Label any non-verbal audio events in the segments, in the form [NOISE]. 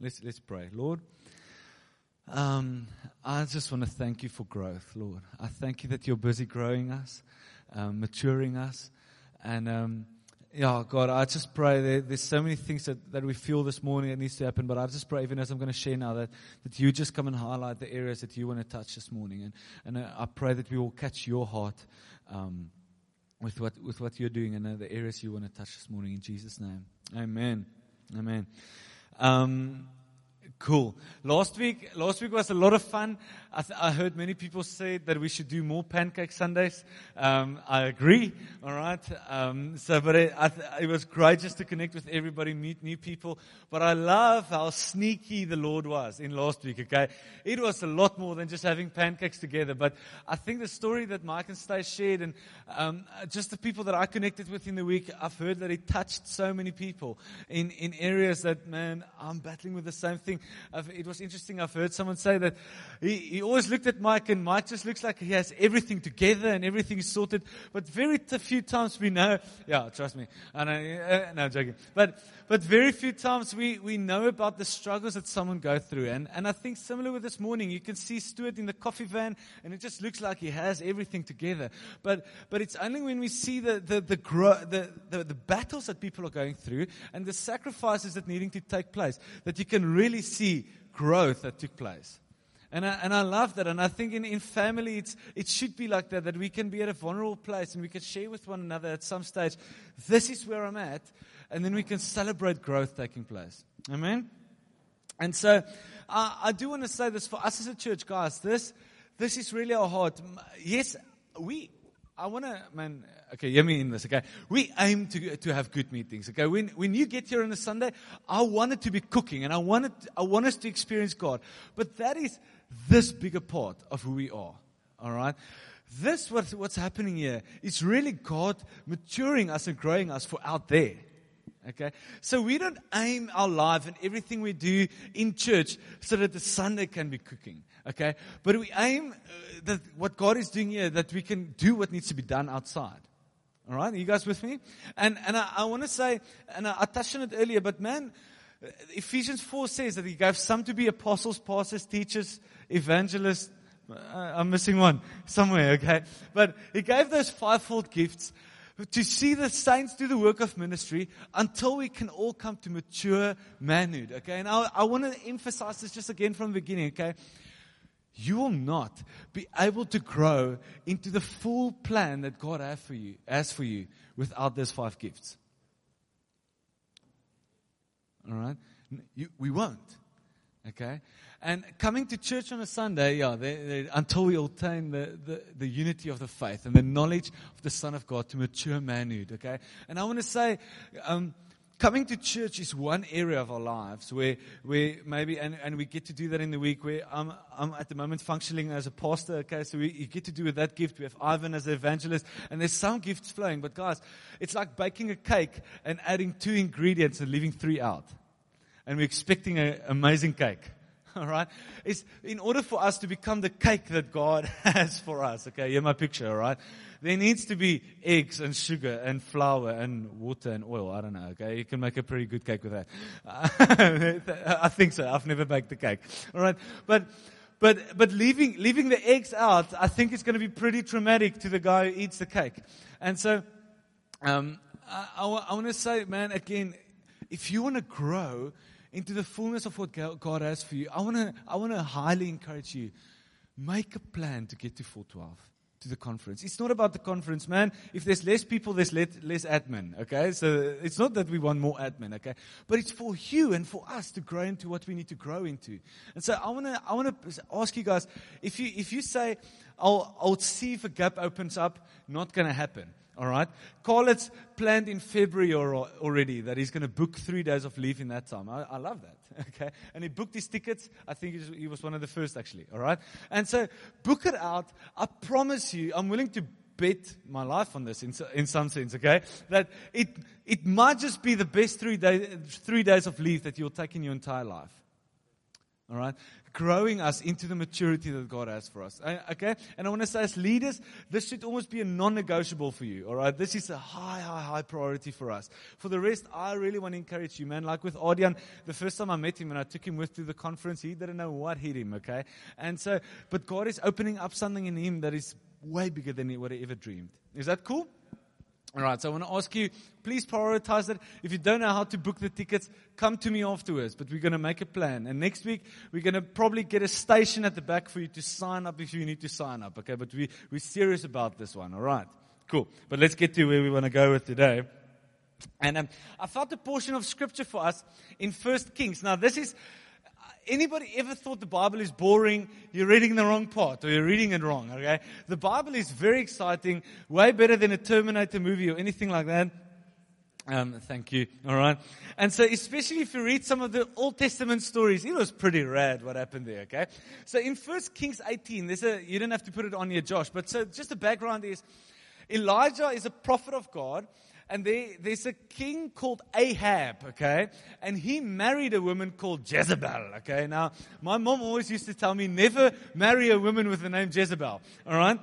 let's, let's pray. Lord, um, I just want to thank you for growth, Lord. I thank you that you're busy growing us, um, maturing us. And um, yeah, God, I just pray that there's so many things that, that we feel this morning that needs to happen. But I just pray, even as I'm going to share now, that, that you just come and highlight the areas that you want to touch this morning. And, and uh, I pray that we will catch your heart um, with, what, with what you're doing and uh, the areas you want to touch this morning in Jesus' name. Amen. Amen. Um, cool. Last week, last week was a lot of fun. I, th- I heard many people say that we should do more pancake Sundays. Um, I agree. All right. Um, so, but it, th- it, was great just to connect with everybody, meet new people. But I love how sneaky the Lord was in last week. Okay, it was a lot more than just having pancakes together. But I think the story that Mike and Stay shared, and um, just the people that I connected with in the week, I've heard that it touched so many people in in areas that man, I'm battling with the same thing. I've, it was interesting. I've heard someone say that he, he always looked at Mike, and Mike just looks like he has everything together and everything sorted. But very few times we know, yeah, trust me. I know, uh, no, I'm joking. But, but very few times we, we know about the struggles that someone go through. And, and I think similar with this morning, you can see Stuart in the coffee van, and it just looks like he has everything together. But, but it's only when we see the, the, the, gro- the, the, the battles that people are going through and the sacrifices that needing to take place that you can really see growth that took place. And I, and I love that. And I think in, in family, it's, it should be like that, that we can be at a vulnerable place and we can share with one another at some stage, this is where I'm at. And then we can celebrate growth taking place. Amen? And so I do want to say this for us as a church, guys. This, this is really our heart. Yes, we, I want to, man, okay, hear me in this, okay? We aim to, to have good meetings, okay? When, when you get here on a Sunday, I want it to be cooking and I want it, I want us to experience God. But that is, this bigger part of who we are. All right? This, what, what's happening here, is really God maturing us and growing us for out there. Okay? So we don't aim our life and everything we do in church so that the Sunday can be cooking. Okay? But we aim uh, that what God is doing here, that we can do what needs to be done outside. All right? Are you guys with me? And, and I, I want to say, and I, I touched on it earlier, but man, Ephesians 4 says that he gave some to be apostles, pastors, teachers, evangelists. Uh, I'm missing one somewhere, okay? But he gave those fivefold gifts to see the saints do the work of ministry until we can all come to mature manhood, okay? And I, I want to emphasize this just again from the beginning, okay? You will not be able to grow into the full plan that God has for you, has for you without those five gifts. All right? You, we won't. Okay? And coming to church on a Sunday, yeah, they, they, until we obtain the, the, the, unity of the faith and the knowledge of the Son of God to mature manhood, okay? And I want to say, um, coming to church is one area of our lives where, where maybe, and, and we get to do that in the week where I'm, I'm at the moment functioning as a pastor, okay? So we, you get to do with that gift. We have Ivan as an evangelist, and there's some gifts flowing. But guys, it's like baking a cake and adding two ingredients and leaving three out and we're expecting an amazing cake. [LAUGHS] All right? It's in order for us to become the cake that God [LAUGHS] has for us. Okay, hear my picture, all right? There needs to be eggs and sugar and flour and water and oil. I don't know, okay? You can make a pretty good cake with that. [LAUGHS] I think so. I've never baked a cake. All right? But, but, but leaving, leaving the eggs out, I think it's going to be pretty traumatic to the guy who eats the cake. And so, um, I, I, I want to say, man, again, if you want to grow, into the fullness of what God has for you, I want to I want to highly encourage you. Make a plan to get to 412 to the conference. It's not about the conference, man. If there's less people, there's less, less admin, okay? So it's not that we want more admin, okay? But it's for you and for us to grow into what we need to grow into. And so I want to, I want to ask you guys, if you, if you say, I'll, I'll see if a gap opens up, not going to happen. All right. Carlet's planned in February or already that he's going to book three days of leave in that time. I, I love that. [LAUGHS] Okay. And he booked his tickets. I think he was one of the first actually. All right. And so book it out. I promise you, I'm willing to bet my life on this in, in some sense. Okay. That it, it might just be the best three, day, three days of leave that you'll take in your entire life. All right? Growing us into the maturity that God has for us. Uh, Okay? And I want to say, as leaders, this should almost be a non negotiable for you. All right? This is a high, high, high priority for us. For the rest, I really want to encourage you, man. Like with Ardian, the first time I met him and I took him with to the conference, he didn't know what hit him. Okay? And so, but God is opening up something in him that is way bigger than he would have ever dreamed. Is that cool? All right, so I want to ask you, please prioritize it. If you don't know how to book the tickets, come to me afterwards, but we're going to make a plan. And next week, we're going to probably get a station at the back for you to sign up if you need to sign up, okay? But we, we're serious about this one, all right? Cool. But let's get to where we want to go with today. And um, I felt a portion of scripture for us in First Kings. Now, this is anybody ever thought the Bible is boring? You're reading the wrong part or you're reading it wrong, okay? The Bible is very exciting, way better than a Terminator movie or anything like that. Um, thank you. All right. And so, especially if you read some of the Old Testament stories, it was pretty rad what happened there. Okay. So in First Kings 18, there's a, you don't have to put it on here, Josh, but so just the background is Elijah is a prophet of God and there, there's a king called Ahab, okay? And he married a woman called Jezebel, okay? Now, my mom always used to tell me, never marry a woman with the name Jezebel, all right?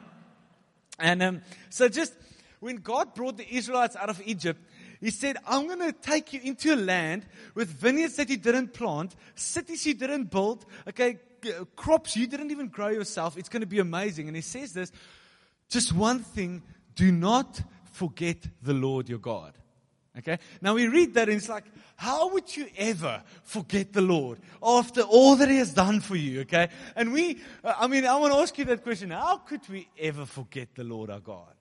And um, so just when God brought the Israelites out of Egypt, he said, I'm going to take you into a land with vineyards that you didn't plant, cities you didn't build, okay, crops you didn't even grow yourself. It's going to be amazing. And he says this, just one thing, do not forget the Lord your God. Okay? Now we read that and it's like, how would you ever forget the Lord after all that He has done for you? Okay? And we, uh, I mean, I want to ask you that question. How could we ever forget the Lord our God?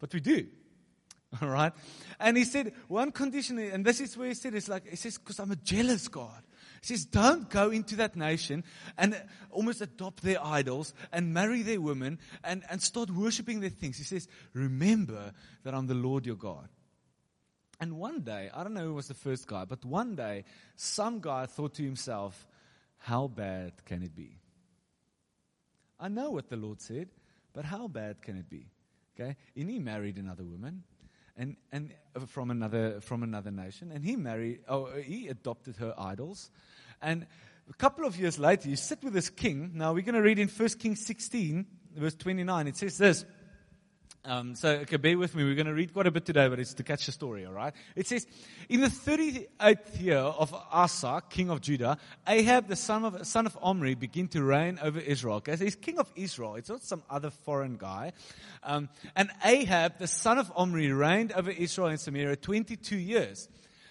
But we do. [LAUGHS] All right? And He said, one condition, and this is where He said, it's like, He says, because I'm a jealous God. He says, don't go into that nation and almost adopt their idols and marry their women and, and start worshiping their things. He says, remember that I'm the Lord your God. And one day, I don't know who was the first guy, but one day, some guy thought to himself, how bad can it be? I know what the Lord said, but how bad can it be? Okay? And he married another woman and, and uh, from another from another nation, and he married, oh, he adopted her idols, and a couple of years later, you sit with this king. Now we're going to read in 1 Kings 16, verse 29. It says this. Um, so, okay, bear with me. We're going to read quite a bit today, but it's to catch the story, all right? It says, In the 38th year of Asa, king of Judah, Ahab, the son of, son of Omri, began to reign over Israel. Okay, so he's king of Israel. It's not some other foreign guy. Um, and Ahab, the son of Omri, reigned over Israel and Samaria 22 years.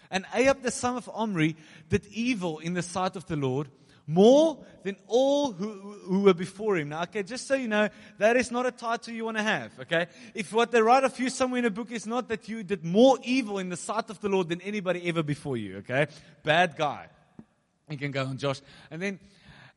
And Ahab, the son of Omri, did evil in the sight of the Lord more than all who, who were before him. Now, okay, just so you know, that is not a title you want to have, okay? If what they write of you somewhere in a book is not that you did more evil in the sight of the Lord than anybody ever before you, okay? Bad guy. You can go on, Josh. And then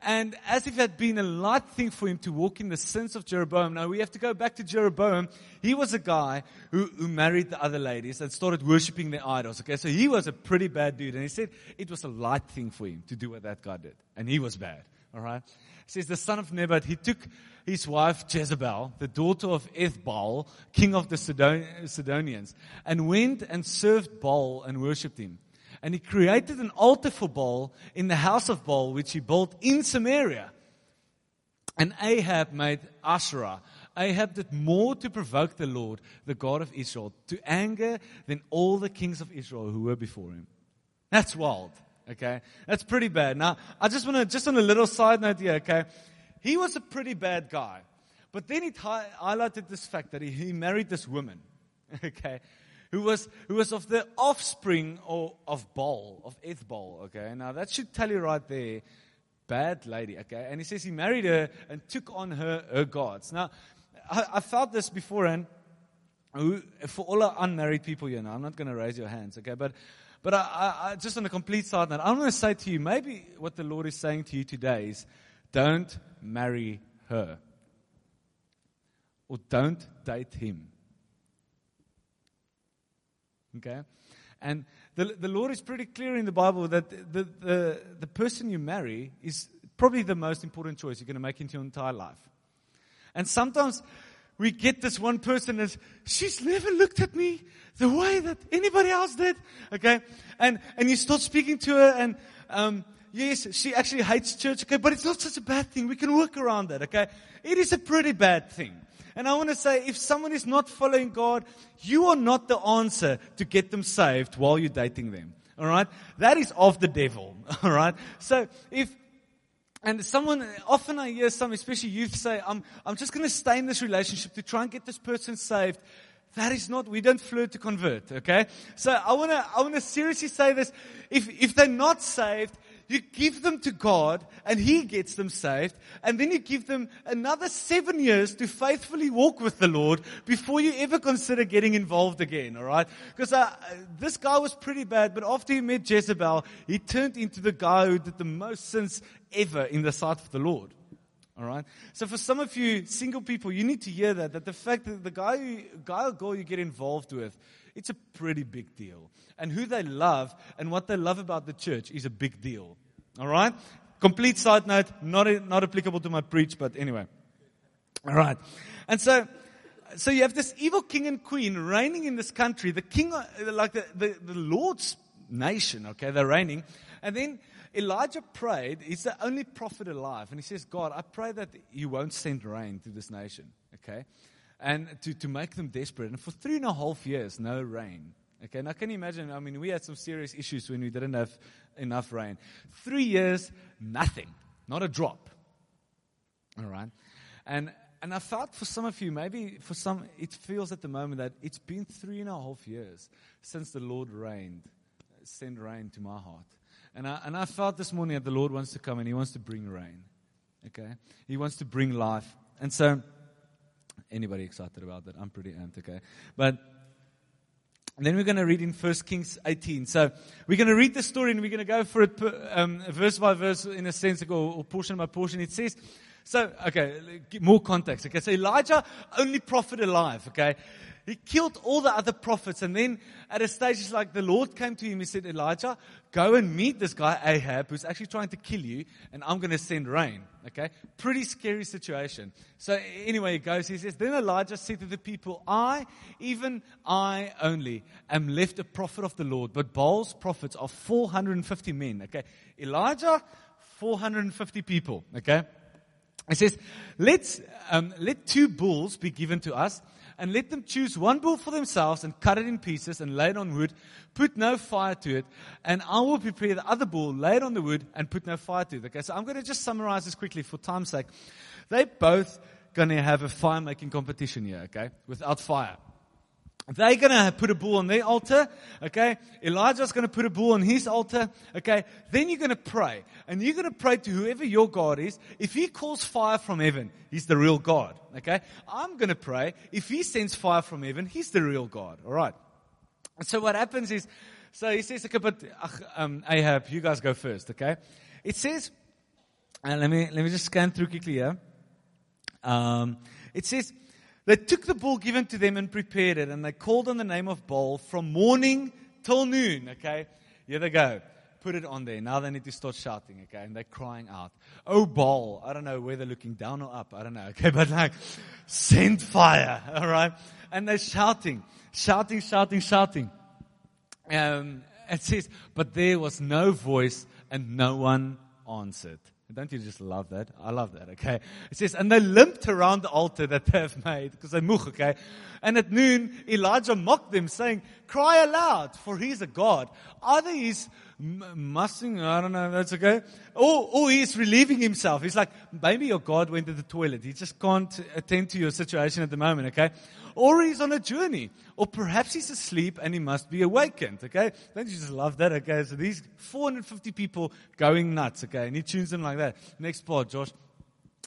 and as if it had been a light thing for him to walk in the sins of Jeroboam. Now we have to go back to Jeroboam. He was a guy who, who married the other ladies and started worshiping their idols. Okay, so he was a pretty bad dude. And he said it was a light thing for him to do what that guy did. And he was bad. All right. He says the son of Nebat, he took his wife Jezebel, the daughter of Ethbaal, king of the Sidonians, and went and served Baal and worshipped him. And he created an altar for Baal in the house of Baal, which he built in Samaria. And Ahab made Asherah. Ahab did more to provoke the Lord, the God of Israel, to anger than all the kings of Israel who were before him. That's wild. Okay. That's pretty bad. Now, I just want to, just on a little side note here, okay. He was a pretty bad guy. But then he highlighted this fact that he, he married this woman. [LAUGHS] Okay who was, who was of the offspring of, of Baal, of Ethbaal. Okay, now that should tell you right there, bad lady. Okay, and he says he married her and took on her her gods. Now, I, I felt this before, and for all our unmarried people you know, I'm not going to raise your hands. Okay, but but I, I, I, just on a complete side note, I'm going to say to you, maybe what the Lord is saying to you today is, don't marry her, or don't date him. Okay? And the, the Lord is pretty clear in the Bible that the, the, the person you marry is probably the most important choice you're going to make into your entire life. And sometimes we get this one person that she's never looked at me the way that anybody else did. Okay? And, and you start speaking to her and, um, yes, she actually hates church, okay, but it's not such a bad thing. We can work around that, okay? It is a pretty bad thing. And I want to say, if someone is not following God, you are not the answer to get them saved while you're dating them. All right? That is of the devil. [LAUGHS] All right? So if and someone, often I hear some, especially youth, say, I'm, I'm just going to stay in this relationship to try and get this person saved. That is not, we don't flirt to convert, okay? So I want to, I want to seriously say this. If, if they're not saved, you give them to God and He gets them saved. And then you give them another seven years to faithfully walk with the Lord before you ever consider getting involved again, alright? Because uh, this guy was pretty bad, but after he met Jezebel, he turned into the guy who did the most sins ever in the sight of the Lord. All right. So for some of you single people, you need to hear that that the fact that the guy, guy or girl you get involved with, it's a pretty big deal. And who they love and what they love about the church is a big deal. All right. Complete side note, not not applicable to my preach, but anyway. All right. And so. So you have this evil king and queen reigning in this country. The king, uh, like the, the, the Lord's nation, okay, they're reigning. And then Elijah prayed. He's the only prophet alive. And he says, God, I pray that you won't send rain to this nation. Okay? And to, to make them desperate. And for three and a half years, no rain. Okay, now can you imagine? I mean, we had some serious issues when we didn't have enough rain. Three years, nothing, not a drop. All right, and and I felt for some of you, maybe for some, it feels at the moment that it's been three and a half years since the Lord rained, sent rain to my heart. And I, and I felt this morning that the Lord wants to come and He wants to bring rain. Okay? He wants to bring life. And so, anybody excited about that? I'm pretty amped, okay? But then we're going to read in 1 Kings 18. So we're going to read the story and we're going to go for it um, verse by verse in a sense, or, or portion by portion. It says, so, okay, more context. Okay, so Elijah, only prophet alive, okay? He killed all the other prophets. And then at a stage, it's like the Lord came to him. He said, Elijah, go and meet this guy Ahab who's actually trying to kill you and I'm going to send rain. Okay. Pretty scary situation. So anyway, he goes, he says, then Elijah said to the people, I, even I only am left a prophet of the Lord, but Baal's prophets are 450 men. Okay. Elijah, 450 people. Okay. He says, let's, um, let two bulls be given to us and let them choose one bull for themselves and cut it in pieces and lay it on wood. Put no fire to it. And I will prepare the other bull, lay it on the wood and put no fire to it. Okay, so I'm going to just summarize this quickly for time's sake. They both going to have a fire making competition here, okay, without fire. They're going to put a bull on their altar. Okay. Elijah's going to put a bull on his altar. Okay. Then you're going to pray. And you're going to pray to whoever your God is. If he calls fire from heaven, he's the real God. Okay. I'm going to pray. If he sends fire from heaven, he's the real God. All right. So what happens is, so he says, okay, but um, Ahab, you guys go first. Okay. It says, and let me, let me just scan through quickly here. Um, it says, they took the bull given to them and prepared it, and they called on the name of Baal from morning till noon. Okay, here they go. Put it on there. Now they need to start shouting, okay? And they're crying out, Oh, Baal. I don't know where they're looking down or up. I don't know, okay? [LAUGHS] But like, send fire, [LAUGHS] all right? And they're shouting, shouting, shouting, shouting. Um, it says, But there was no voice and no one answered. Don't you just love that? I love that, okay? It says, and they limped around the altar that they have made, because they moch, okay? And at noon, Elijah mocked them, saying, cry aloud, for he's a God. Either he's mussing, I don't know, that's okay. Or, or he's relieving himself. He's like, maybe your God went to the toilet. He just can't attend to your situation at the moment, okay? Or he's on a journey. Or perhaps he's asleep and he must be awakened, okay? Don't you just love that, okay? So these 450 people going nuts, okay? And he tunes them like that. Next part, Josh.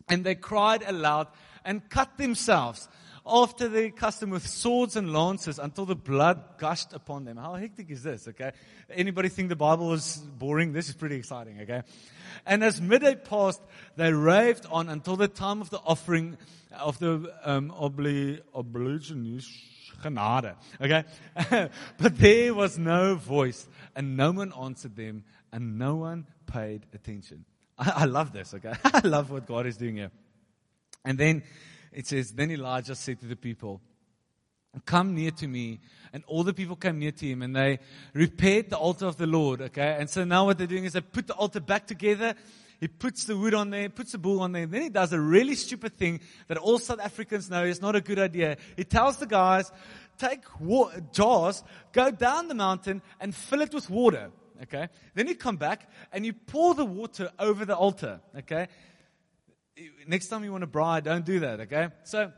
And they cried aloud and cut themselves after their custom with swords and lances until the blood gushed upon them. How hectic is this, okay? Anybody think the Bible is boring? This is pretty exciting, okay? And as midday passed, they raved on until the time of the offering of the um, obli, genade. Okay? [LAUGHS] but there was no voice, and no one answered them, and no one paid attention. I, I love this, okay? [LAUGHS] I love what God is doing here. And then it says, Then Elijah said to the people, come near to me. And all the people came near to him and they repaired the altar of the Lord. Okay. And so now what they're doing is they put the altar back together. He puts the wood on there, puts the bull on there. Then he does a really stupid thing that all South Africans know is not a good idea. He tells the guys, take wa- jars, go down the mountain and fill it with water. Okay. Then you come back and you pour the water over the altar. Okay. Next time you want to braai, don't do that. Okay. So,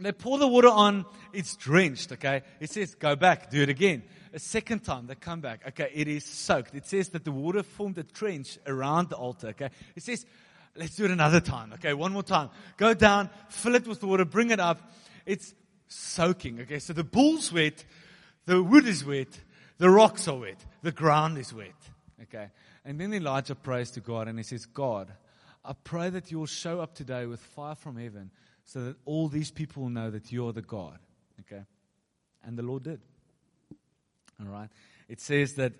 they pour the water on, it's drenched, okay? It says, go back, do it again. A second time, they come back, okay, it is soaked. It says that the water formed a trench around the altar, okay? It says, let's do it another time, okay? One more time. Go down, fill it with water, bring it up. It's soaking, okay? So the bull's wet, the wood is wet, the rocks are wet, the ground is wet, okay? And then Elijah prays to God and he says, God, I pray that you will show up today with fire from heaven so that all these people will know that you're the God. Okay? And the Lord did. All right? It says that,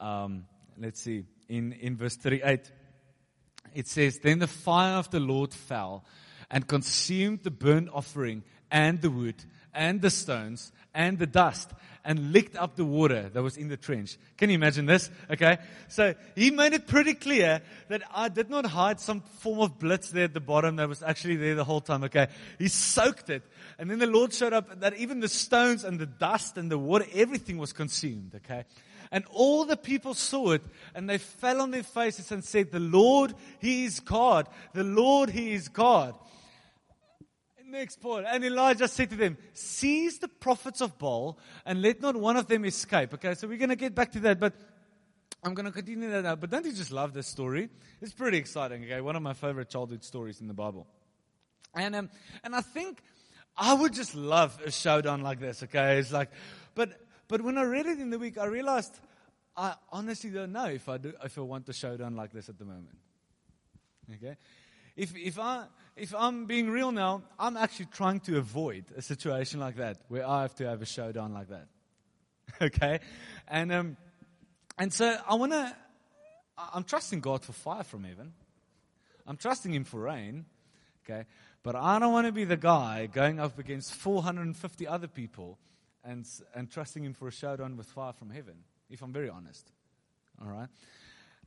um, let's see, in, in verse 38, it says, Then the fire of the Lord fell and consumed the burnt offering and the wood and the stones and the dust and licked up the water that was in the trench. Can you imagine this? Okay. So he made it pretty clear that I did not hide some form of blitz there at the bottom that was actually there the whole time. Okay. He soaked it. And then the Lord showed up that even the stones and the dust and the water, everything was consumed. Okay. And all the people saw it and they fell on their faces and said, the Lord, He is God. The Lord, He is God. Next. And Elijah said to them, Seize the prophets of Baal and let not one of them escape. Okay, so we're going to get back to that, but I'm going to continue that now. But don't you just love this story? It's pretty exciting, okay? One of my favorite childhood stories in the Bible. And, um, and I think I would just love a showdown like this, okay? It's like, but, but when I read it in the week, I realized I honestly don't know if I, do, if I want a showdown like this at the moment. Okay? If, if, I, if I'm being real now, I'm actually trying to avoid a situation like that where I have to have a showdown like that. [LAUGHS] okay? And, um, and so I want to, I'm trusting God for fire from heaven. I'm trusting Him for rain. Okay? But I don't want to be the guy going up against 450 other people and, and trusting Him for a showdown with fire from heaven, if I'm very honest. All right?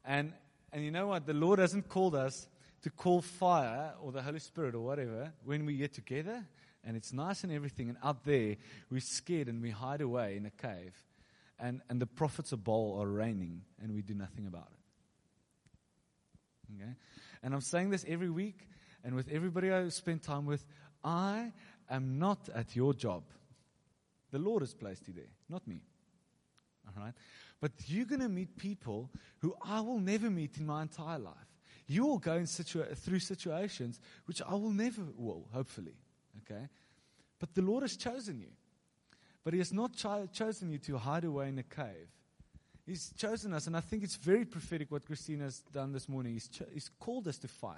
And, and you know what? The Lord hasn't called us to call fire or the Holy Spirit or whatever when we get together and it's nice and everything, and out there we're scared and we hide away in a cave, and, and the prophets of Baal are reigning and we do nothing about it. Okay? And I'm saying this every week, and with everybody I spend time with, I am not at your job. The Lord has placed you there, not me. All right? But you're going to meet people who I will never meet in my entire life you will go situa- through situations which I will never will, hopefully. Okay? But the Lord has chosen you. But He has not chosen you to hide away in a cave. He's chosen us, and I think it's very prophetic what Christina has done this morning. He's, cho- he's called us to fight.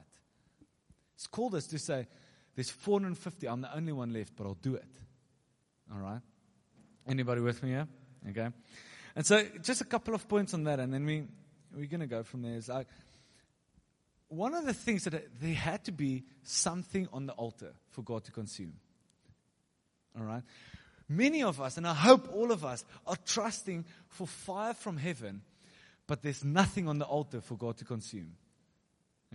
He's called us to say, There's 450, I'm the only one left, but I'll do it. All right? Anybody with me here? Okay? And so, just a couple of points on that, and then we, we're going to go from there. Is I, one of the things that there had to be something on the altar for God to consume. All right? Many of us, and I hope all of us, are trusting for fire from heaven, but there's nothing on the altar for God to consume.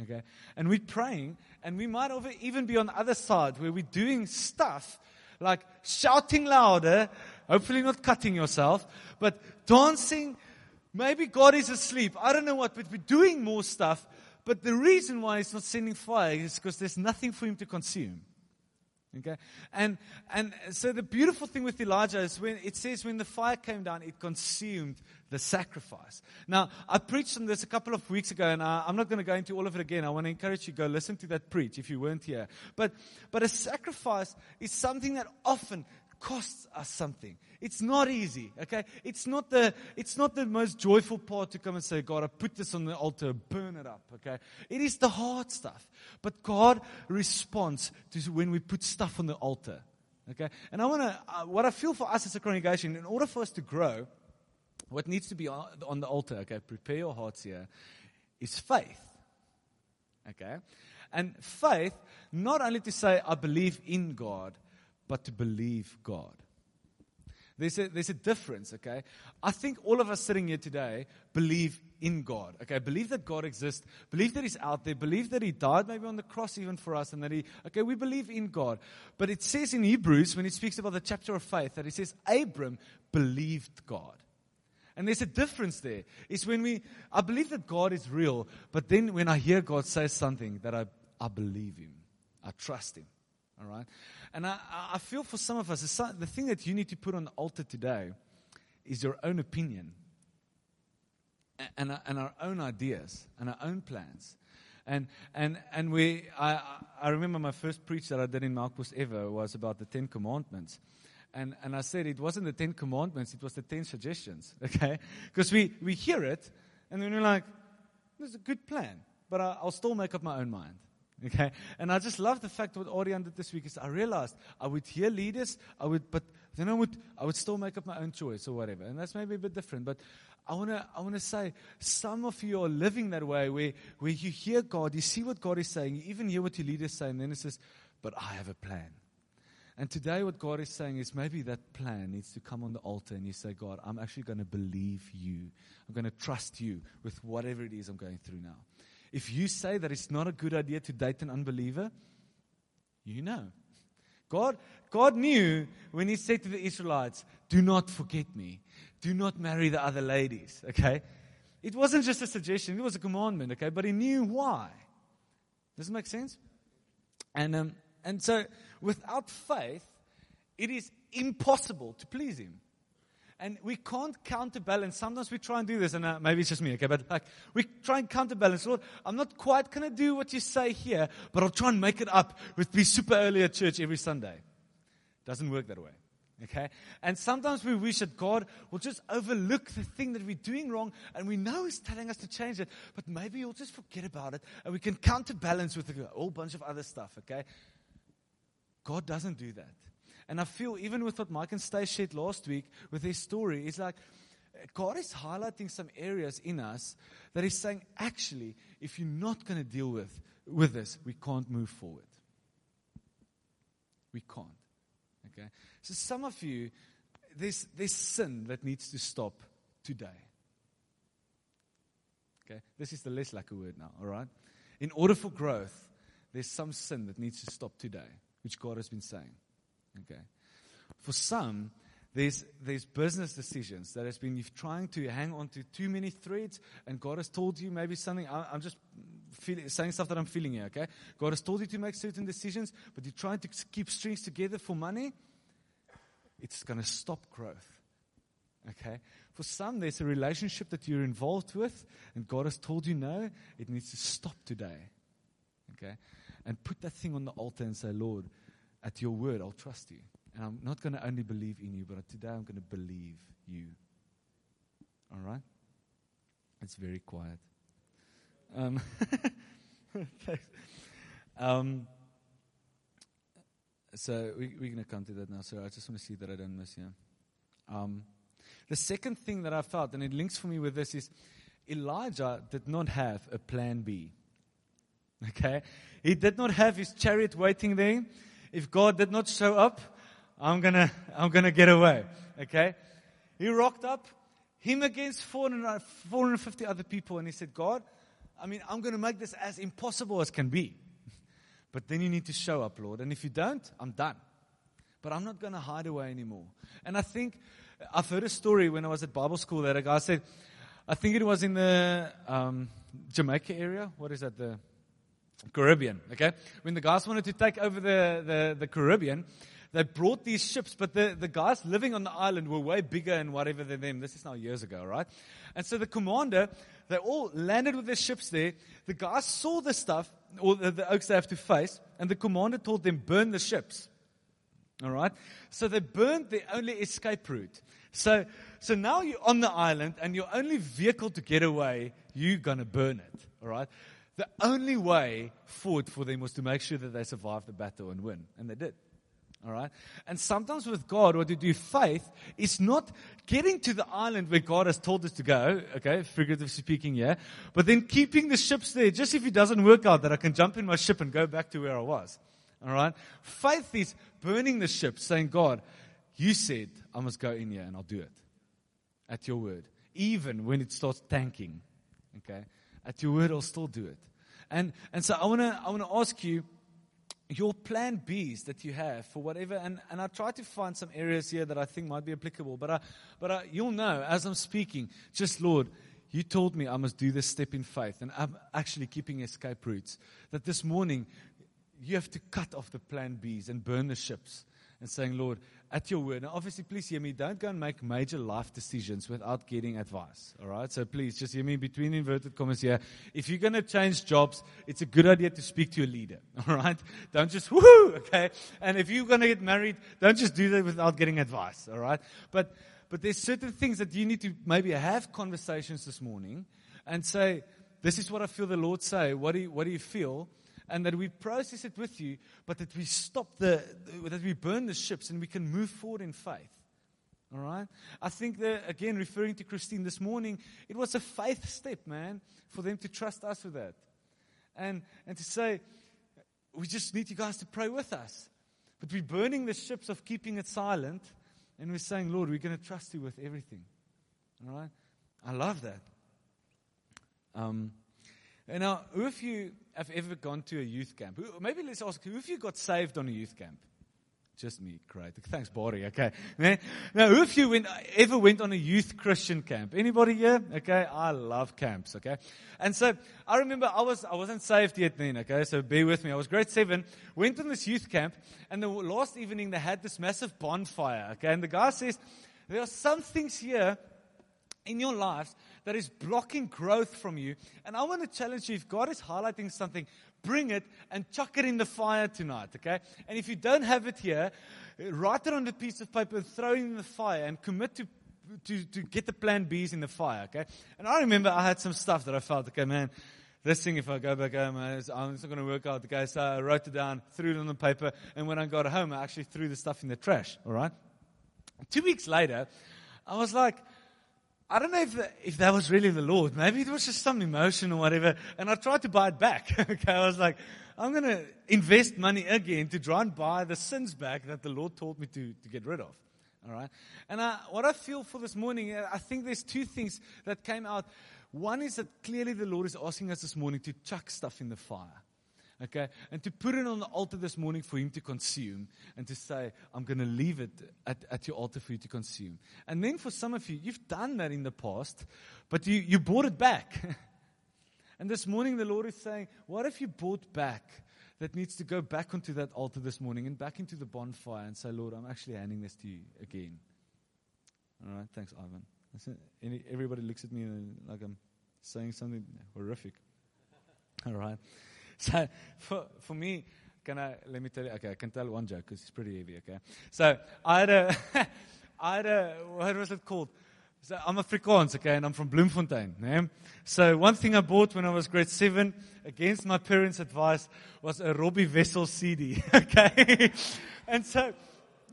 Okay? And we're praying, and we might even be on the other side where we're doing stuff like shouting louder, hopefully not cutting yourself, but dancing. Maybe God is asleep. I don't know what, but we're doing more stuff but the reason why he's not sending fire is because there's nothing for him to consume. Okay? And, and so the beautiful thing with Elijah is when it says when the fire came down, it consumed the sacrifice. Now, I preached on this a couple of weeks ago, and I, I'm not going to go into all of it again. I want to encourage you to go listen to that preach if you weren't here. But, but a sacrifice is something that often costs us something. It's not easy, okay? It's not the, it's not the most joyful part to come and say, God, I put this on the altar, burn it up, okay? It is the hard stuff. But God responds to when we put stuff on the altar, okay? And I want to, uh, what I feel for us as a congregation, in order for us to grow, what needs to be on the altar, okay? Prepare your hearts here, is faith, okay? And faith, not only to say, I believe in God, but to believe God. There's a, there's a difference, okay? I think all of us sitting here today believe in God, okay? Believe that God exists, believe that He's out there, believe that He died maybe on the cross even for us, and that He, okay, we believe in God. But it says in Hebrews, when it speaks about the chapter of faith, that it says Abram believed God. And there's a difference there. It's when we, I believe that God is real, but then when I hear God say something, that I, I believe Him, I trust Him. All right? And I, I feel for some of us, the thing that you need to put on the altar today is your own opinion and, and our own ideas and our own plans. And, and, and we, I, I remember my first preach that I did in Melkbos ever was about the Ten Commandments. And, and I said it wasn't the Ten Commandments, it was the Ten Suggestions, [LAUGHS] okay? Because we, we hear it, and then we're like, this is a good plan, but I, I'll still make up my own mind. Okay? And I just love the fact what Orion did this week is I realized I would hear leaders, I would, but then I would, I would still make up my own choice or whatever. And that's maybe a bit different. But I want to, I want to say some of you are living that way where, where you hear God, you see what God is saying, you even hear what your leaders say, and then it says, but I have a plan. And today, what God is saying is maybe that plan needs to come on the altar and you say, God, I'm actually going to believe you. I'm going to trust you with whatever it is I'm going through now. If you say that it's not a good idea to date an unbeliever, you know. God, God knew when He said to the Israelites, Do not forget me. Do not marry the other ladies. Okay? It wasn't just a suggestion, it was a commandment. Okay? But He knew why. Does it make sense? And, um, and so, without faith, it is impossible to please Him. And we can't counterbalance. Sometimes we try and do this, and uh, maybe it's just me, okay? But like, we try and counterbalance. Lord, I'm not quite going to do what you say here, but I'll try and make it up with be super early at church every Sunday. Doesn't work that way. Okay? And sometimes we wish that God will just overlook the thing that we're doing wrong and we know He's telling us to change it, but maybe He'll just forget about it and we can counterbalance with a whole bunch of other stuff, okay? God doesn't do that. And I feel, even with what Mike and Stacey shared last week with their story, it's like God is highlighting some areas in us that He's saying, actually, if you're not going to deal with, with this, we can't move forward. We can't. Okay? So, some of you, there's, there's sin that needs to stop today. Okay? This is the less like a word now, all right? In order for growth, there's some sin that needs to stop today, which God has been saying. Okay. For some, there's, there's business decisions that has been trying to hang on to too many threads, and God has told you maybe something. I, am just feeling, saying stuff that I'm feeling here, okay? God has told you to make certain decisions, but you're trying to keep strings together for money. It's going to stop growth. Okay? For some, there's a relationship that you're involved with, and God has told you no, it needs to stop today. Okay? And put that thing on the altar and say, Lord, at your word, I'll trust you. And I'm not going to only believe in you, but today I'm going to believe you. All right? It's very quiet. Um, [LAUGHS] um, so we, are going to come to that now. So I just want to see that I don't miss you. Um, the second thing that I felt, and it links for me with this, is Elijah did not have a plan B. Okay? He did not have his chariot waiting there if God did not show up, I'm gonna, I'm gonna get away. Okay? He rocked up, him against 400, 450 other people, and he said, God, I mean, I'm gonna make this as impossible as can be. [LAUGHS] But then you need to show up, Lord. And if you don't, I'm done. But I'm not gonna hide away anymore. And I think, I've heard a story when I was at Bible school that a guy said, I think it was in the um, Jamaica area. What is that? The Caribbean, okay? When the guys wanted to take over the, the, the Caribbean, they brought these ships, but the, the guys living on the island were way bigger and whatever than them. This is now years ago, right? And so the commander, they all landed with their ships there. The guys saw the stuff, or the, the oaks they have to face, and the commander told them, burn the ships. All right? So they burned the only escape route. So, so now you're on the island, and your only vehicle to get away, you're going to burn it. All right? The only way forward for them was to make sure that they survived the battle and win. And they did. All right? And sometimes with God, what we do, faith, is not getting to the island where God has told us to go, okay, figuratively speaking, yeah, but then keeping the ships there, just if it doesn't work out, that I can jump in my ship and go back to where I was. All right? Faith is burning the ship, saying, God, you said I must go in here and I'll do it. At your word. Even when it starts tanking. Okay? At your word, I'll still do it. And, and so I want to I wanna ask you your plan Bs that you have for whatever, and, and I try to find some areas here that I think might be applicable, but, I, but I, you'll know as I'm speaking, just Lord, you told me I must do this step in faith, and I'm actually keeping escape routes. That this morning, you have to cut off the plan Bs and burn the ships and saying, Lord, at your word. Now, obviously, please hear me. Don't go and make major life decisions without getting advice. All right? So please just hear me between inverted commas here. If you're going to change jobs, it's a good idea to speak to a leader. [LAUGHS] All right? Don't just woohoo, okay? And if you're going to get married, don't just do that without getting advice. All right? But, but there's certain things that you need to maybe have conversations this morning and say, this is what I feel the Lord say. What do you, what do you feel? And that we process it with you, but that we stop the, that we burn the ships and we can move forward in faith. All right? I think that, again, referring to Christine this morning, it was a faith step, man, for them to trust us with that. And, and to say, we just need you guys to pray with us. But we're burning the ships of keeping it silent, and we're saying, Lord, we're going to trust you with everything. All right? I love that. Um, and now, who of you have ever gone to a youth camp? Maybe let's ask, who of you got saved on a youth camp? Just me, great. Thanks, Bori. Okay. Now, who of you went, ever went on a youth Christian camp? Anybody here? Okay. I love camps. Okay. And so I remember I was, I wasn't saved yet then. Okay. So bear with me. I was grade seven, went on this youth camp, and the last evening they had this massive bonfire. Okay. And the guy says, there are some things here in your lives that is blocking growth from you. And I want to challenge you if God is highlighting something, bring it and chuck it in the fire tonight, okay? And if you don't have it here, write it on a piece of paper and throw it in the fire and commit to to, to get the plan Bs in the fire, okay? And I remember I had some stuff that I felt, okay, man, this thing, if I go back home, uh, um, it's not going to work out. Okay, so I wrote it down, threw it on the paper, and when I got home, I actually threw the stuff in the trash, all right? Two weeks later, I was like, I don't know if, if that was really the Lord. Maybe it was just some emotion or whatever. And I tried to buy it back. [LAUGHS] okay, I was like, I'm going to invest money again to try and buy the sins back that the Lord told me to, to get rid of. All right. And I, what I feel for this morning, uh, I think there's two things that came out. One is that clearly the Lord is asking us this morning to chuck stuff in the fire. Okay? And to put it on the altar this morning for Him to consume and to say, I'm going to leave it at, at your altar for you to consume. And then for some of you, you've done that in the past, but you, you bought it back. [LAUGHS] and this morning, the Lord is saying, What if you bought back that needs to go back onto that altar this morning and back into the bonfire and say, Lord, I'm actually handing this to you again? All right? Thanks, Ivan. Any, everybody looks at me like I'm saying something horrific. [LAUGHS] All right. [LAUGHS] So for, for me, can I, let me tell you, okay, I can tell one joke because it's pretty heavy, okay? So I had a, [LAUGHS] I had a, what was it called? So I'm Afrikaans, okay, and I'm from Bloemfontein. Yeah? So one thing I bought when I was grade seven, against my parents' advice, was a Robbie Wessels CD, [LAUGHS] okay? and so,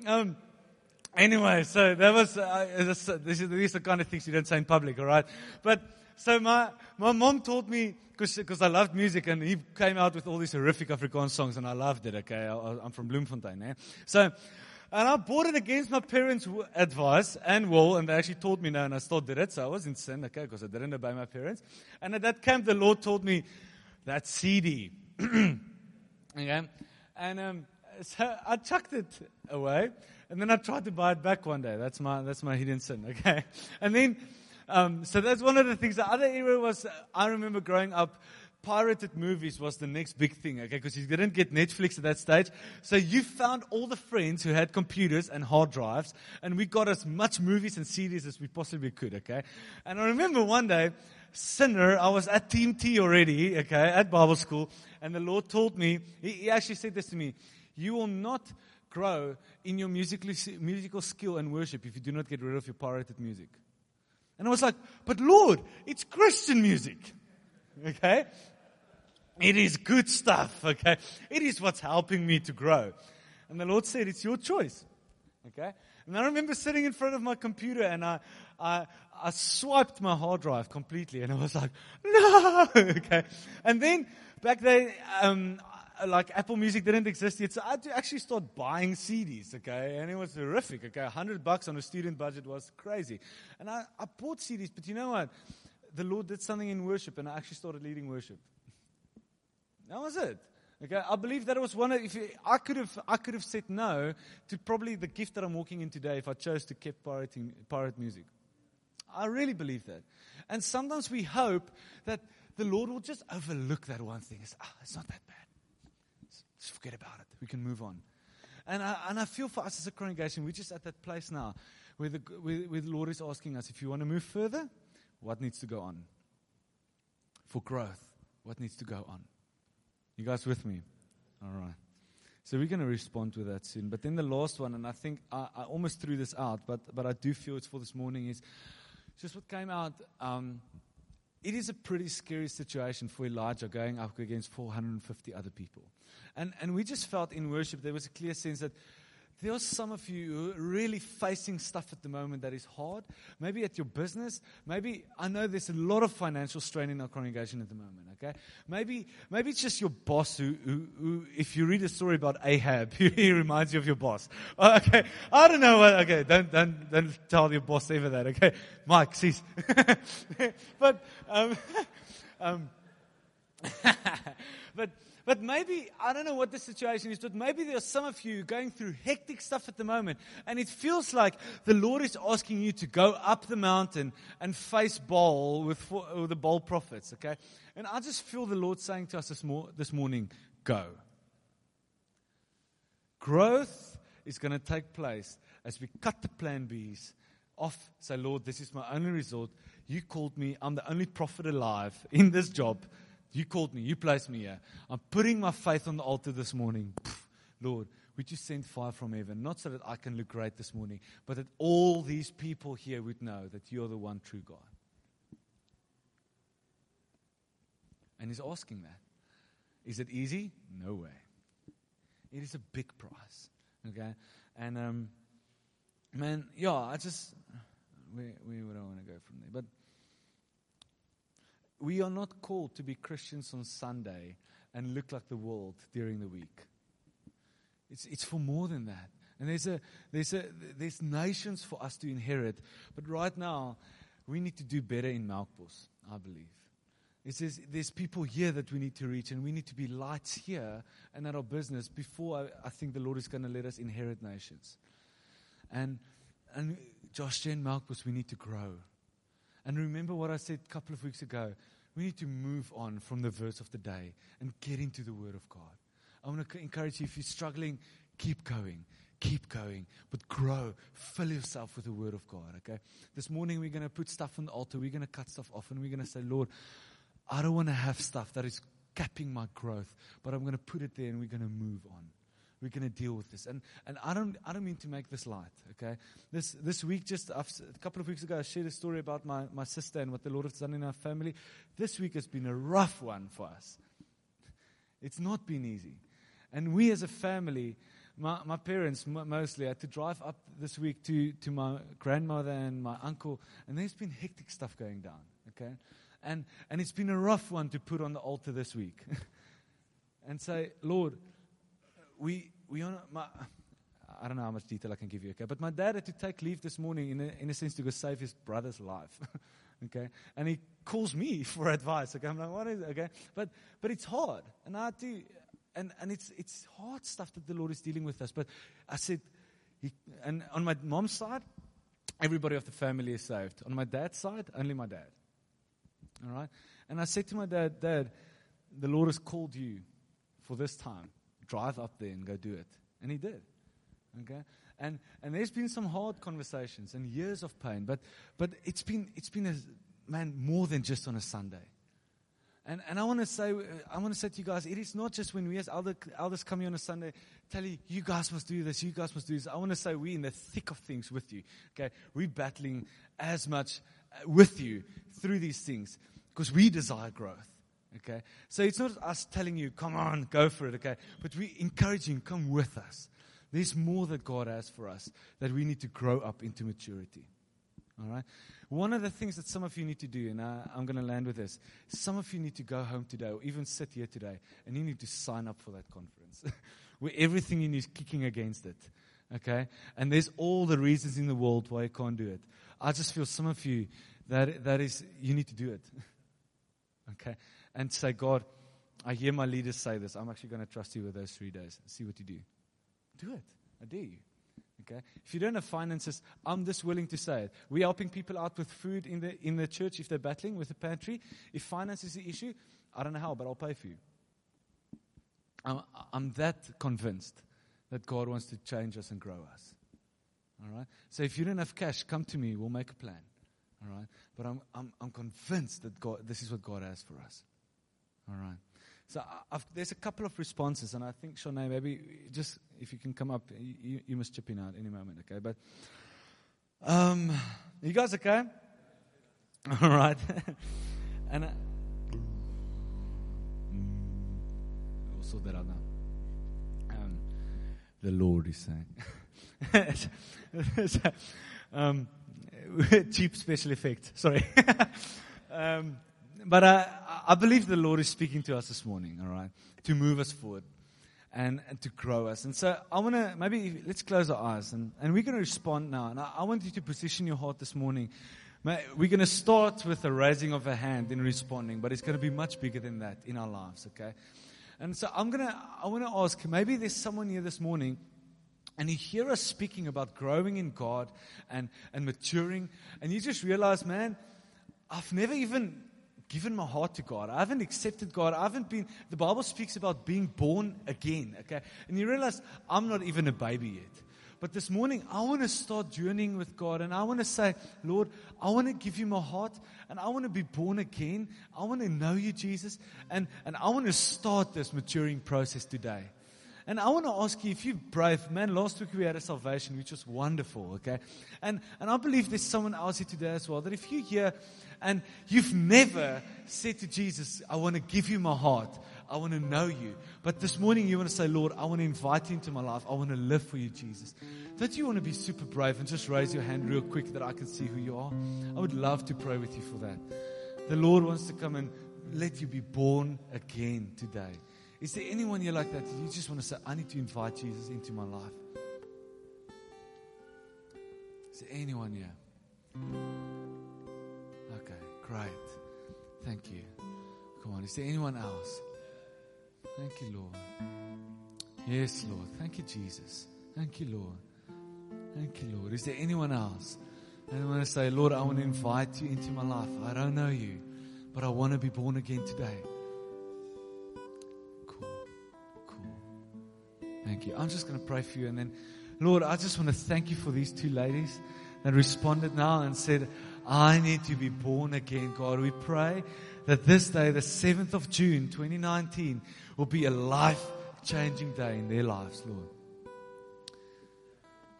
um, anyway, so that was, uh, this, is, these are the kind of things you don't say in public, all right? But, so my, my mom taught me, because I loved music, and he came out with all these horrific Afrikaans songs, and I loved it, okay? I, am from Bloemfontein, eh? So, and I bought it against my parents' advice and will, and they actually told me no, and I still did it, so I was in sin, okay, because I didn't obey my parents. And at that camp, the Lord told me, that CD. [CLEARS THROAT] okay? And um, so I chucked it away, and then I tried to buy it back one day. That's my, that's my hidden sin, [LAUGHS] okay? And then, um, so that's one of the things. The other era was, uh, I remember growing up, pirated movies was the next big thing, okay? Because you didn't get Netflix at that stage. So you found all the friends who had computers and hard drives, and we got as much movies and CDs as we possibly could, okay? And I remember one day, sinner, I was at Team T already, okay, at Bible school, and the Lord told me, He, he actually said this to me, you will not grow in your musical, musical skill and worship if you do not get rid of your pirated music. And I was like, but Lord, it's Christian music. Okay? It is good stuff. Okay? It is what's helping me to grow. And the Lord said, it's your choice. Okay? And I remember sitting in front of my computer and I, I, I swiped my hard drive completely and I was like, no! [LAUGHS] Okay? And then back then, um, like Apple Music didn't exist yet, so I had to actually start buying CDs, okay? And it was horrific, okay? 100 bucks on a student budget was crazy. And I, I bought CDs, but you know what? The Lord did something in worship, and I actually started leading worship. That was it. Okay, I believe that was one of, if I could have, I could have said no to probably the gift that I'm walking in today if I chose to keep pirating, pirate music. I really believe that. And sometimes we hope that the Lord will just overlook that one thing. It's, ah, it's not that bad. Just forget about it. We can move on. And I, and I feel for us as a congregation, we're just at that place now where the, where, where the Lord is asking us if you want to move further, what needs to go on? For growth, what needs to go on? You guys with me? All right. So we're going to respond to that soon. But then the last one, and I think I, I almost threw this out, but, but I do feel it's for this morning, is just what came out. Um, it is a pretty scary situation for Elijah going up against 450 other people. And, and we just felt in worship there was a clear sense that there are some of you who are really facing stuff at the moment that is hard. Maybe at your business. Maybe I know there's a lot of financial strain in our congregation at the moment. Okay, maybe maybe it's just your boss who, who, who if you read a story about Ahab, [LAUGHS] he reminds you of your boss. Oh, okay, I don't know. What, okay, don't don't don't tell your boss ever that. Okay, Mike, cease. [LAUGHS] but um, [LAUGHS] um, but but maybe, I don't know what the situation is, but maybe there are some of you going through hectic stuff at the moment. And it feels like the Lord is asking you to go up the mountain and face Baal with, with the Baal prophets, okay? And I just feel the Lord saying to us this, mo- this morning, go. Growth is going to take place as we cut the plan Bs off. Say, Lord, this is my only resort. You called me. I'm the only prophet alive in this job. You called me. You placed me here. I'm putting my faith on the altar this morning. Lord, would you send fire from heaven? Not so that I can look great this morning, but that all these people here would know that you're the one true God. And he's asking that. Is it easy? No way. It is a big price. Okay? And, um, man, yeah, I just, where, where would I want to go from there? But, we are not called to be Christians on Sunday and look like the world during the week. It's, it's for more than that. And there's, a, there's, a, there's nations for us to inherit. But right now, we need to do better in Melkbos, I believe. It says there's people here that we need to reach, and we need to be lights here and at our business before I, I think the Lord is going to let us inherit nations. And, and Josh Gen Melkbos, we need to grow. And remember what I said a couple of weeks ago we need to move on from the verse of the day and get into the Word of God. I want to encourage you if you're struggling, keep going. Keep going, but grow. Fill yourself with the Word of God, okay? This morning we're going to put stuff on the altar. We're going to cut stuff off and we're going to say, Lord, I don't want to have stuff that is capping my growth, but I'm going to put it there and we're going to move on we're going to deal with this. And, and I, don't, I don't mean to make this light, okay? This, this week, just a couple of weeks ago, I shared a story about my, my sister and what the Lord has done in our family. This week has been a rough one for us. It's not been easy. And we as a family, my, my parents mostly had to drive up this week to, to my grandmother and my uncle, and there's been hectic stuff going down, okay? And, and it's been a rough one to put on the altar this week. [LAUGHS] and say, Lord, we, we not, my, I don't know how much detail I can give you, okay? But my dad had to take leave this morning, in a, in a sense, to go save his brother's life, [LAUGHS] okay? And he calls me [LAUGHS] for advice, okay? I'm like, what is it, okay? But, but it's hard. And I do, and, and it's, it's hard stuff that the Lord is dealing with us. But I said, he, and on my mom's side, everybody of the family is saved. On my dad's side, only my dad. All right? And I said to my dad, Dad, the Lord has called you for this time drive up there and go do it. And he did. Okay? And, and there's been some hard conversations and years of pain, but, but it's been, it's been a, man, more than just on a Sunday. And, and I want to say, I want to say to you guys, it is not just when we as elder, elders come here on a Sunday, tell you, you guys must do this, you guys must do this. I want to say we're in the thick of things with you. Okay, we're battling as much uh, with you through these things because we desire growth. Okay? So it's not us telling you, come on, go for it, okay? But we encouraging, come with us. There's more that God has for us that we need to grow up into maturity. All right? One of the things that some of you need to do, and I, I'm going to land with this some of you need to go home today or even sit here today, and you need to sign up for that conference [LAUGHS] where everything in you is kicking against it. Okay? And there's all the reasons in the world why you can't do it. I just feel some of you, that, that is, you need to do it. [LAUGHS] okay? And say, God, I hear my leaders say this. I'm actually going to trust you with those three days. See what you do. Do it. I dare you. Okay? If you don't have finances, I'm just willing to say it. We're helping people out with food in the, in the church if they're battling with the pantry. If finance is the issue, I don't know how, but I'll pay for you. I'm, I'm that convinced that God wants to change us and grow us. All right? So if you don't have cash, come to me. We'll make a plan. All right? But I'm, I'm, I'm convinced that God, this is what God has for us. All right? So I've, there's a couple of responses, and I think, Shanae, maybe just if you can come up, you, you must chip in at any moment, okay? But um, you guys okay? [LAUGHS] All right. [LAUGHS] and uh, we'll sort that out now. Um, the Lord is saying. [LAUGHS] um, cheap special effect. Sorry. um, but I, I believe the Lord is speaking to us this morning, all right, to move us forward and, and to grow us. And so I want to, maybe let's close our eyes and, and we're going to respond now. And I, I want you to position your heart this morning. We're going to start with a raising of a hand in responding, but it's going to be much bigger than that in our lives, okay? And so I'm going to, I want to ask, maybe there's someone here this morning and you hear us speaking about growing in God and, and maturing, and you just realize, man, I've never even given my heart to God. I haven't accepted God. I haven't been, the Bible speaks about being born again, okay? And you realize I'm not even a baby yet. But this morning, I want to start journeying with God and I want to say, Lord, I want to give you my heart and I want to be born again. I want to know you, Jesus. And, and I want to start this maturing process today. And I want to ask you if you're brave, man, last week we had a salvation, which was wonderful, okay? And, and I believe there's someone else here today as well, that if you're here and you've never said to Jesus, I want to give you my heart, I want to know you. But this morning you want to say, Lord, I want to invite you into my life. I want to live for you, Jesus. Don't you want to be super brave and just raise your hand real quick that I can see who you are? I would love to pray with you for that. The Lord wants to come and let you be born again today. Is there anyone here like that? You just want to say, I need to invite Jesus into my life. Is there anyone here? Okay, great. Thank you. Come on, is there anyone else? Thank you, Lord. Yes, Lord. Thank you, Jesus. Thank you, Lord. Thank you, Lord. Is there anyone else? And I want to say, Lord, I want to invite you into my life. I don't know you, but I want to be born again today. Thank you. I'm just going to pray for you. And then, Lord, I just want to thank you for these two ladies that responded now and said, I need to be born again, God. We pray that this day, the 7th of June, 2019, will be a life changing day in their lives, Lord.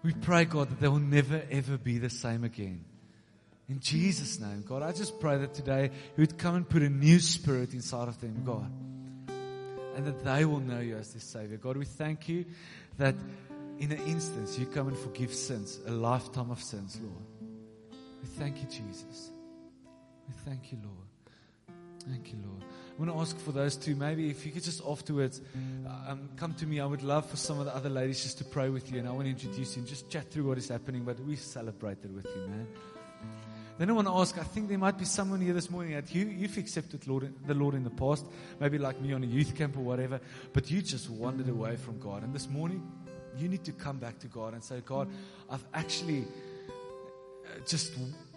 We pray, God, that they will never, ever be the same again. In Jesus' name, God, I just pray that today you would come and put a new spirit inside of them, God and that they will know you as their Savior. God, we thank you that in an instance you come and forgive sins, a lifetime of sins, Lord. We thank you, Jesus. We thank you, Lord. Thank you, Lord. I want to ask for those two. Maybe if you could just afterwards um, come to me. I would love for some of the other ladies just to pray with you, and I want to introduce you and just chat through what is happening. But we celebrated with you, man. Then I want to ask, I think there might be someone here this morning that you, you've accepted Lord, the Lord in the past, maybe like me on a youth camp or whatever, but you just wandered away from God. And this morning, you need to come back to God and say, God, I've actually uh, just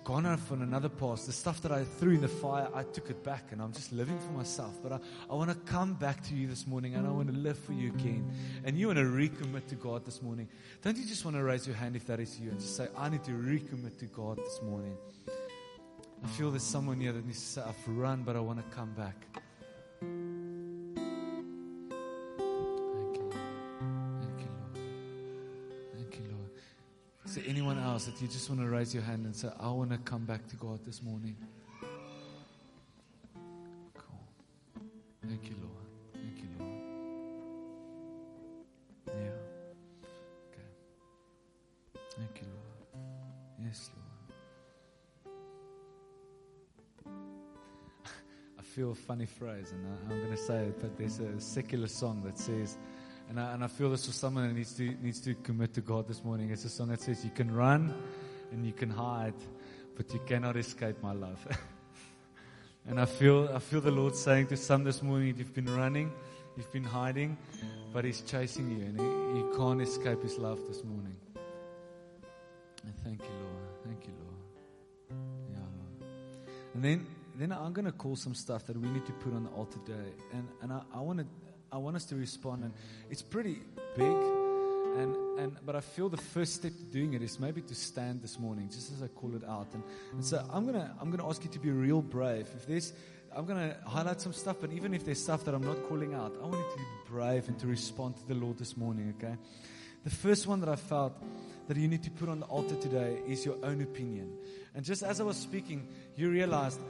gone off on another path. The stuff that I threw in the fire, I took it back and I'm just living for myself. But I, I want to come back to you this morning and I want to live for you again. And you want to recommit to God this morning. Don't you just want to raise your hand if that is you and just say, I need to recommit to God this morning? I feel there's someone here that needs to say, I've run, but I want to come back. anyone else that you just want to raise your hand and say, I want to come back to God this morning? Cool. Thank you, Lord. Thank you, Lord. Yeah. Okay. Thank you, Lord. Yes, Lord. [LAUGHS] I feel a funny phrase, and I, I'm going to say it, but there's a secular song that says, and I, and I feel this for someone that needs to, needs to commit to God this morning. It's a song that says, You can run and you can hide, but you cannot escape my love. [LAUGHS] and I feel, I feel the Lord saying to some this morning, You've been running, you've been hiding, but He's chasing you, and he, you can't escape His love this morning. And thank you, Lord. Thank you, Lord. Yeah, Lord. And then, then I'm going to call some stuff that we need to put on the altar today. And, and I, I want to I want us to respond, and it's pretty big. And, and but I feel the first step to doing it is maybe to stand this morning, just as I call it out. And, and so I'm gonna I'm gonna ask you to be real brave. If there's I'm gonna highlight some stuff, but even if there's stuff that I'm not calling out, I want you to be brave and to respond to the Lord this morning. Okay. The first one that I felt that you need to put on the altar today is your own opinion. And just as I was speaking, you realized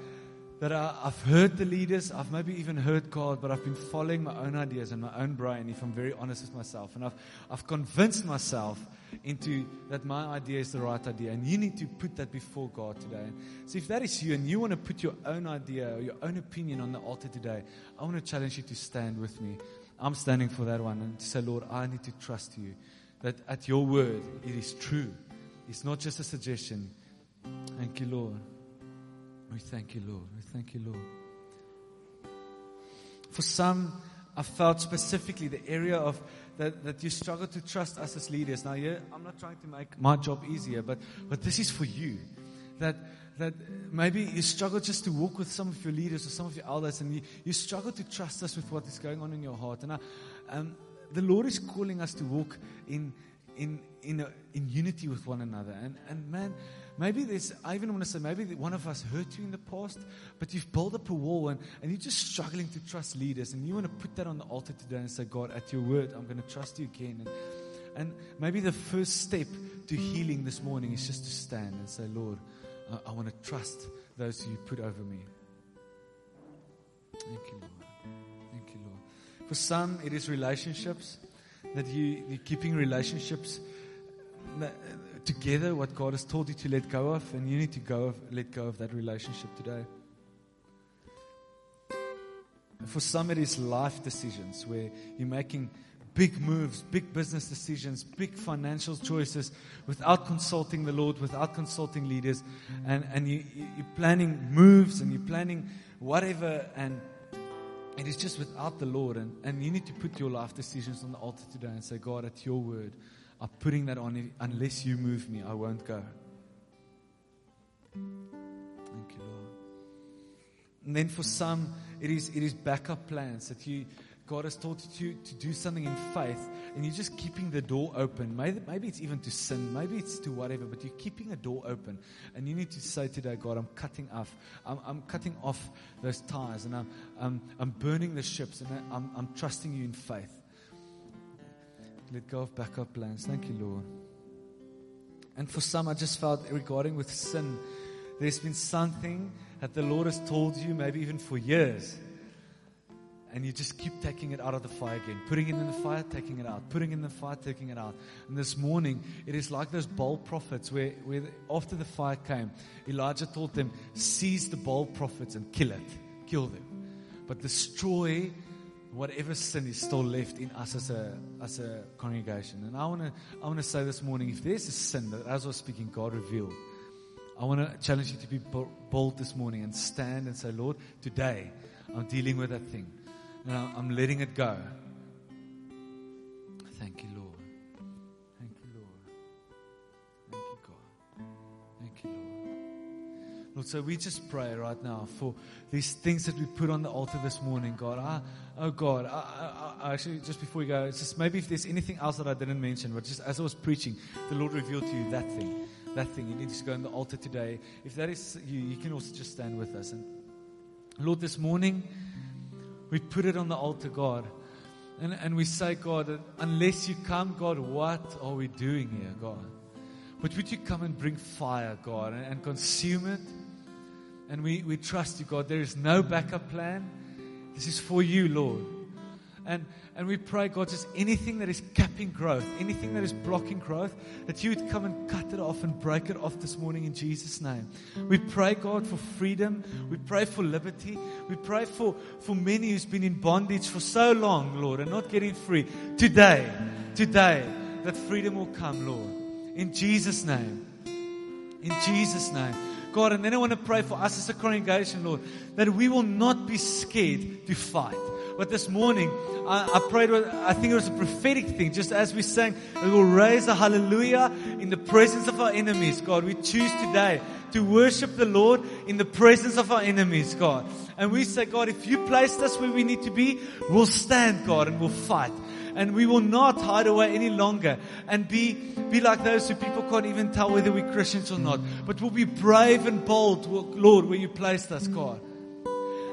that I, have heard the leaders, I've maybe even heard God, but I've been following my own ideas and my own brain, if I'm very honest with myself. And I've, I've convinced myself into that my idea is the right idea. And you need to put that before God today. So if that is you and you want to put your own idea or your own opinion on the altar today, I want to challenge you to stand with me. I'm standing for that one and to say, Lord, I need to trust you. That at your word, it is true. It's not just a suggestion. Thank you, Lord. We thank you, Lord. We thank you, Lord. For some, I felt specifically the area of that, that you struggle to trust us as leaders. Now, I'm not trying to make my job easier, but, but this is for you. That, that maybe you struggle just to walk with some of your leaders or some of your elders, and you, you struggle to trust us with what is going on in your heart. And I, um, the Lord is calling us to walk in, in, in, a, in unity with one another. And, and man, Maybe there's, I even want to say, maybe one of us hurt you in the past, but you've built up a wall and, and you're just struggling to trust leaders. And you want to put that on the altar today and say, God, at your word, I'm going to trust you again. And, and maybe the first step to healing this morning is just to stand and say, Lord, I, I want to trust those who you put over me. Thank you, Lord. Thank you, Lord. For some, it is relationships that you, you're keeping relationships together what God has told you to let go of, and you need to go let go of that relationship today. For some, it is life decisions where you're making big moves, big business decisions, big financial choices without consulting the Lord, without consulting leaders, and, and you, you're planning moves and you're planning whatever, and it is just without the Lord. And, and you need to put your life decisions on the altar today and say, God, at your word, I'm putting that on. Unless you move me, I won't go. Thank you, Lord. And then for some, it is, it is backup plans that you, God has taught you to, to do something in faith, and you're just keeping the door open. Maybe, maybe it's even to sin, maybe it's to whatever, but you're keeping a door open. And you need to say today, God, I'm cutting off. I'm, I'm cutting off those ties, and I'm, I'm, I'm burning the ships, and I'm, I'm trusting you in faith. Let go of backup plans. Thank you, Lord. And for some, I just felt regarding with sin, there's been something that the Lord has told you, maybe even for years. And you just keep taking it out of the fire again, putting it in the fire, taking it out, putting it in the fire, taking it out. And this morning, it is like those Baal prophets where, where after the fire came, Elijah told them, seize the Baal prophets and kill it, kill them. But destroy whatever sin is still left in us as a as a congregation. And I want to I want to say this morning, if there's a sin that as I was speaking, God revealed, I want to challenge you to be bold this morning and stand and say, Lord, today I'm dealing with that thing, and I'm letting it go. Thank you, Lord. Lord. So we just pray right now for these things that we put on the altar this morning, God. I, Oh God, I, I, actually, just before we go, just maybe if there's anything else that I didn't mention, but just as I was preaching, the Lord revealed to you that thing, that thing. You need to go on the altar today. If that is you, you can also just stand with us. And Lord, this morning, we put it on the altar, God. And, and we say, God, unless you come, God, what are we doing here, God? But would you come and bring fire, God, and, and consume it? And we, we trust you, God. There is no backup plan. This is for you, Lord. And, and we pray, God, just anything that is capping growth, anything that is blocking growth, that you would come and cut it off and break it off this morning in Jesus' name. We pray, God, for freedom. We pray for liberty. We pray for, for many who's been in bondage for so long, Lord, and not getting free. Today, today, that freedom will come, Lord. In Jesus' name. In Jesus' name. God, and then I want to pray for us as a congregation, Lord, that we will not be scared to fight. But this morning, I, I prayed, I think it was a prophetic thing, just as we sang, we will raise a hallelujah in the presence of our enemies, God. We choose today to worship the Lord in the presence of our enemies, God. And we say, God, if you placed us where we need to be, we'll stand, God, and we'll fight. And we will not hide away any longer and be, be like those who people can't even tell whether we're Christians or not. But we'll be brave and bold, Lord, where you placed us, God.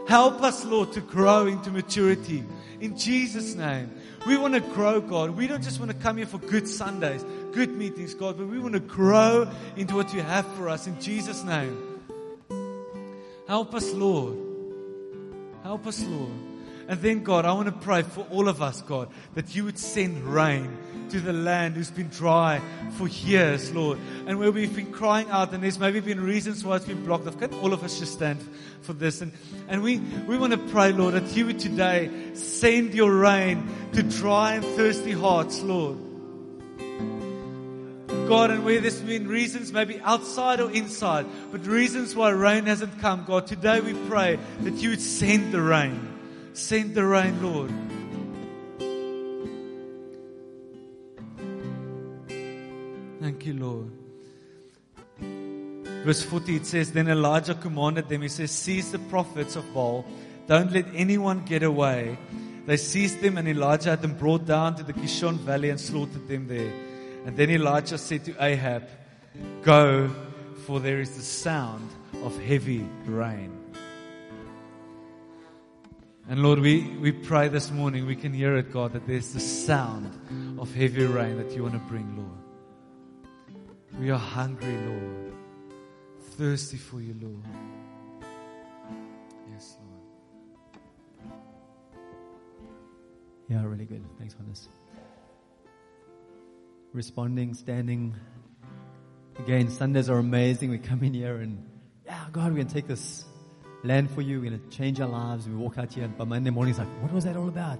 Help us, Lord, to grow into maturity. In Jesus' name. We want to grow, God. We don't just want to come here for good Sundays, good meetings, God, but we want to grow into what you have for us in Jesus' name. Help us, Lord. Help us, Lord. And then, God, I want to pray for all of us, God, that you would send rain to the land who's been dry for years, Lord. And where we've been crying out, and there's maybe been reasons why it's been blocked off. Can all of us just stand for this? And, and we, we want to pray, Lord, that you would today send your rain to dry and thirsty hearts, Lord. God, and where there's been reasons, maybe outside or inside, but reasons why rain hasn't come, God, today we pray that you would send the rain. Send the rain, Lord. Thank you, Lord. Verse 40, it says, Then Elijah commanded them, he says, Seize the prophets of Baal. Don't let anyone get away. They seized them, and Elijah had them brought down to the Kishon valley and slaughtered them there. And then Elijah said to Ahab, Go, for there is the sound of heavy rain. And Lord, we, we pray this morning, we can hear it, God, that there's the sound of heavy rain that you want to bring, Lord. We are hungry, Lord. Thirsty for you, Lord. Yes, Lord. Yeah, really good. Thanks, Hannes. Responding, standing. Again, Sundays are amazing. We come in here and, yeah, God, we can take this land for you. We're going to change our lives. We walk out here, and by Monday morning, it's like, what was that all about?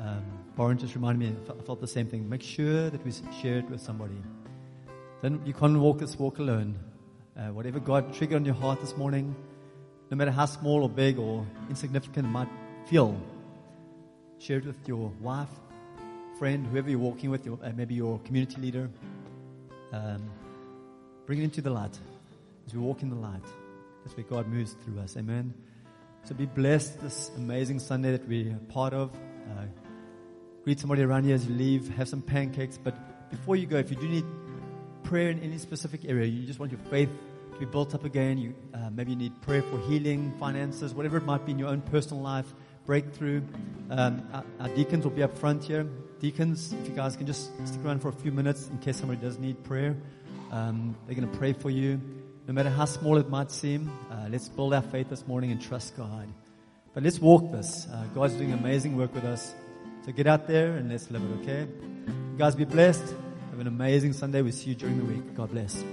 Um, Warren just reminded me, I felt the same thing. Make sure that we share it with somebody. Then you can't walk this walk alone. Uh, whatever God triggered on your heart this morning, no matter how small or big or insignificant it might feel, share it with your wife, friend, whoever you're walking with, your, uh, maybe your community leader. Um, bring it into the light as we walk in the light. That's where God moves through us. Amen. So be blessed this amazing Sunday that we're part of. Uh, greet somebody around here as you leave. Have some pancakes. But before you go, if you do need prayer in any specific area, you just want your faith to be built up again. You uh, maybe you need prayer for healing, finances, whatever it might be in your own personal life, breakthrough. Um, our, our deacons will be up front here. Deacons, if you guys can just stick around for a few minutes in case somebody does need prayer, um, they're going to pray for you no matter how small it might seem. Uh, let's build our faith this morning and trust God. But let's walk this. Uh, God's doing amazing work with us. So get out there and let's live it, okay? You guys be blessed. Have an amazing Sunday. We'll see you during the week. God bless.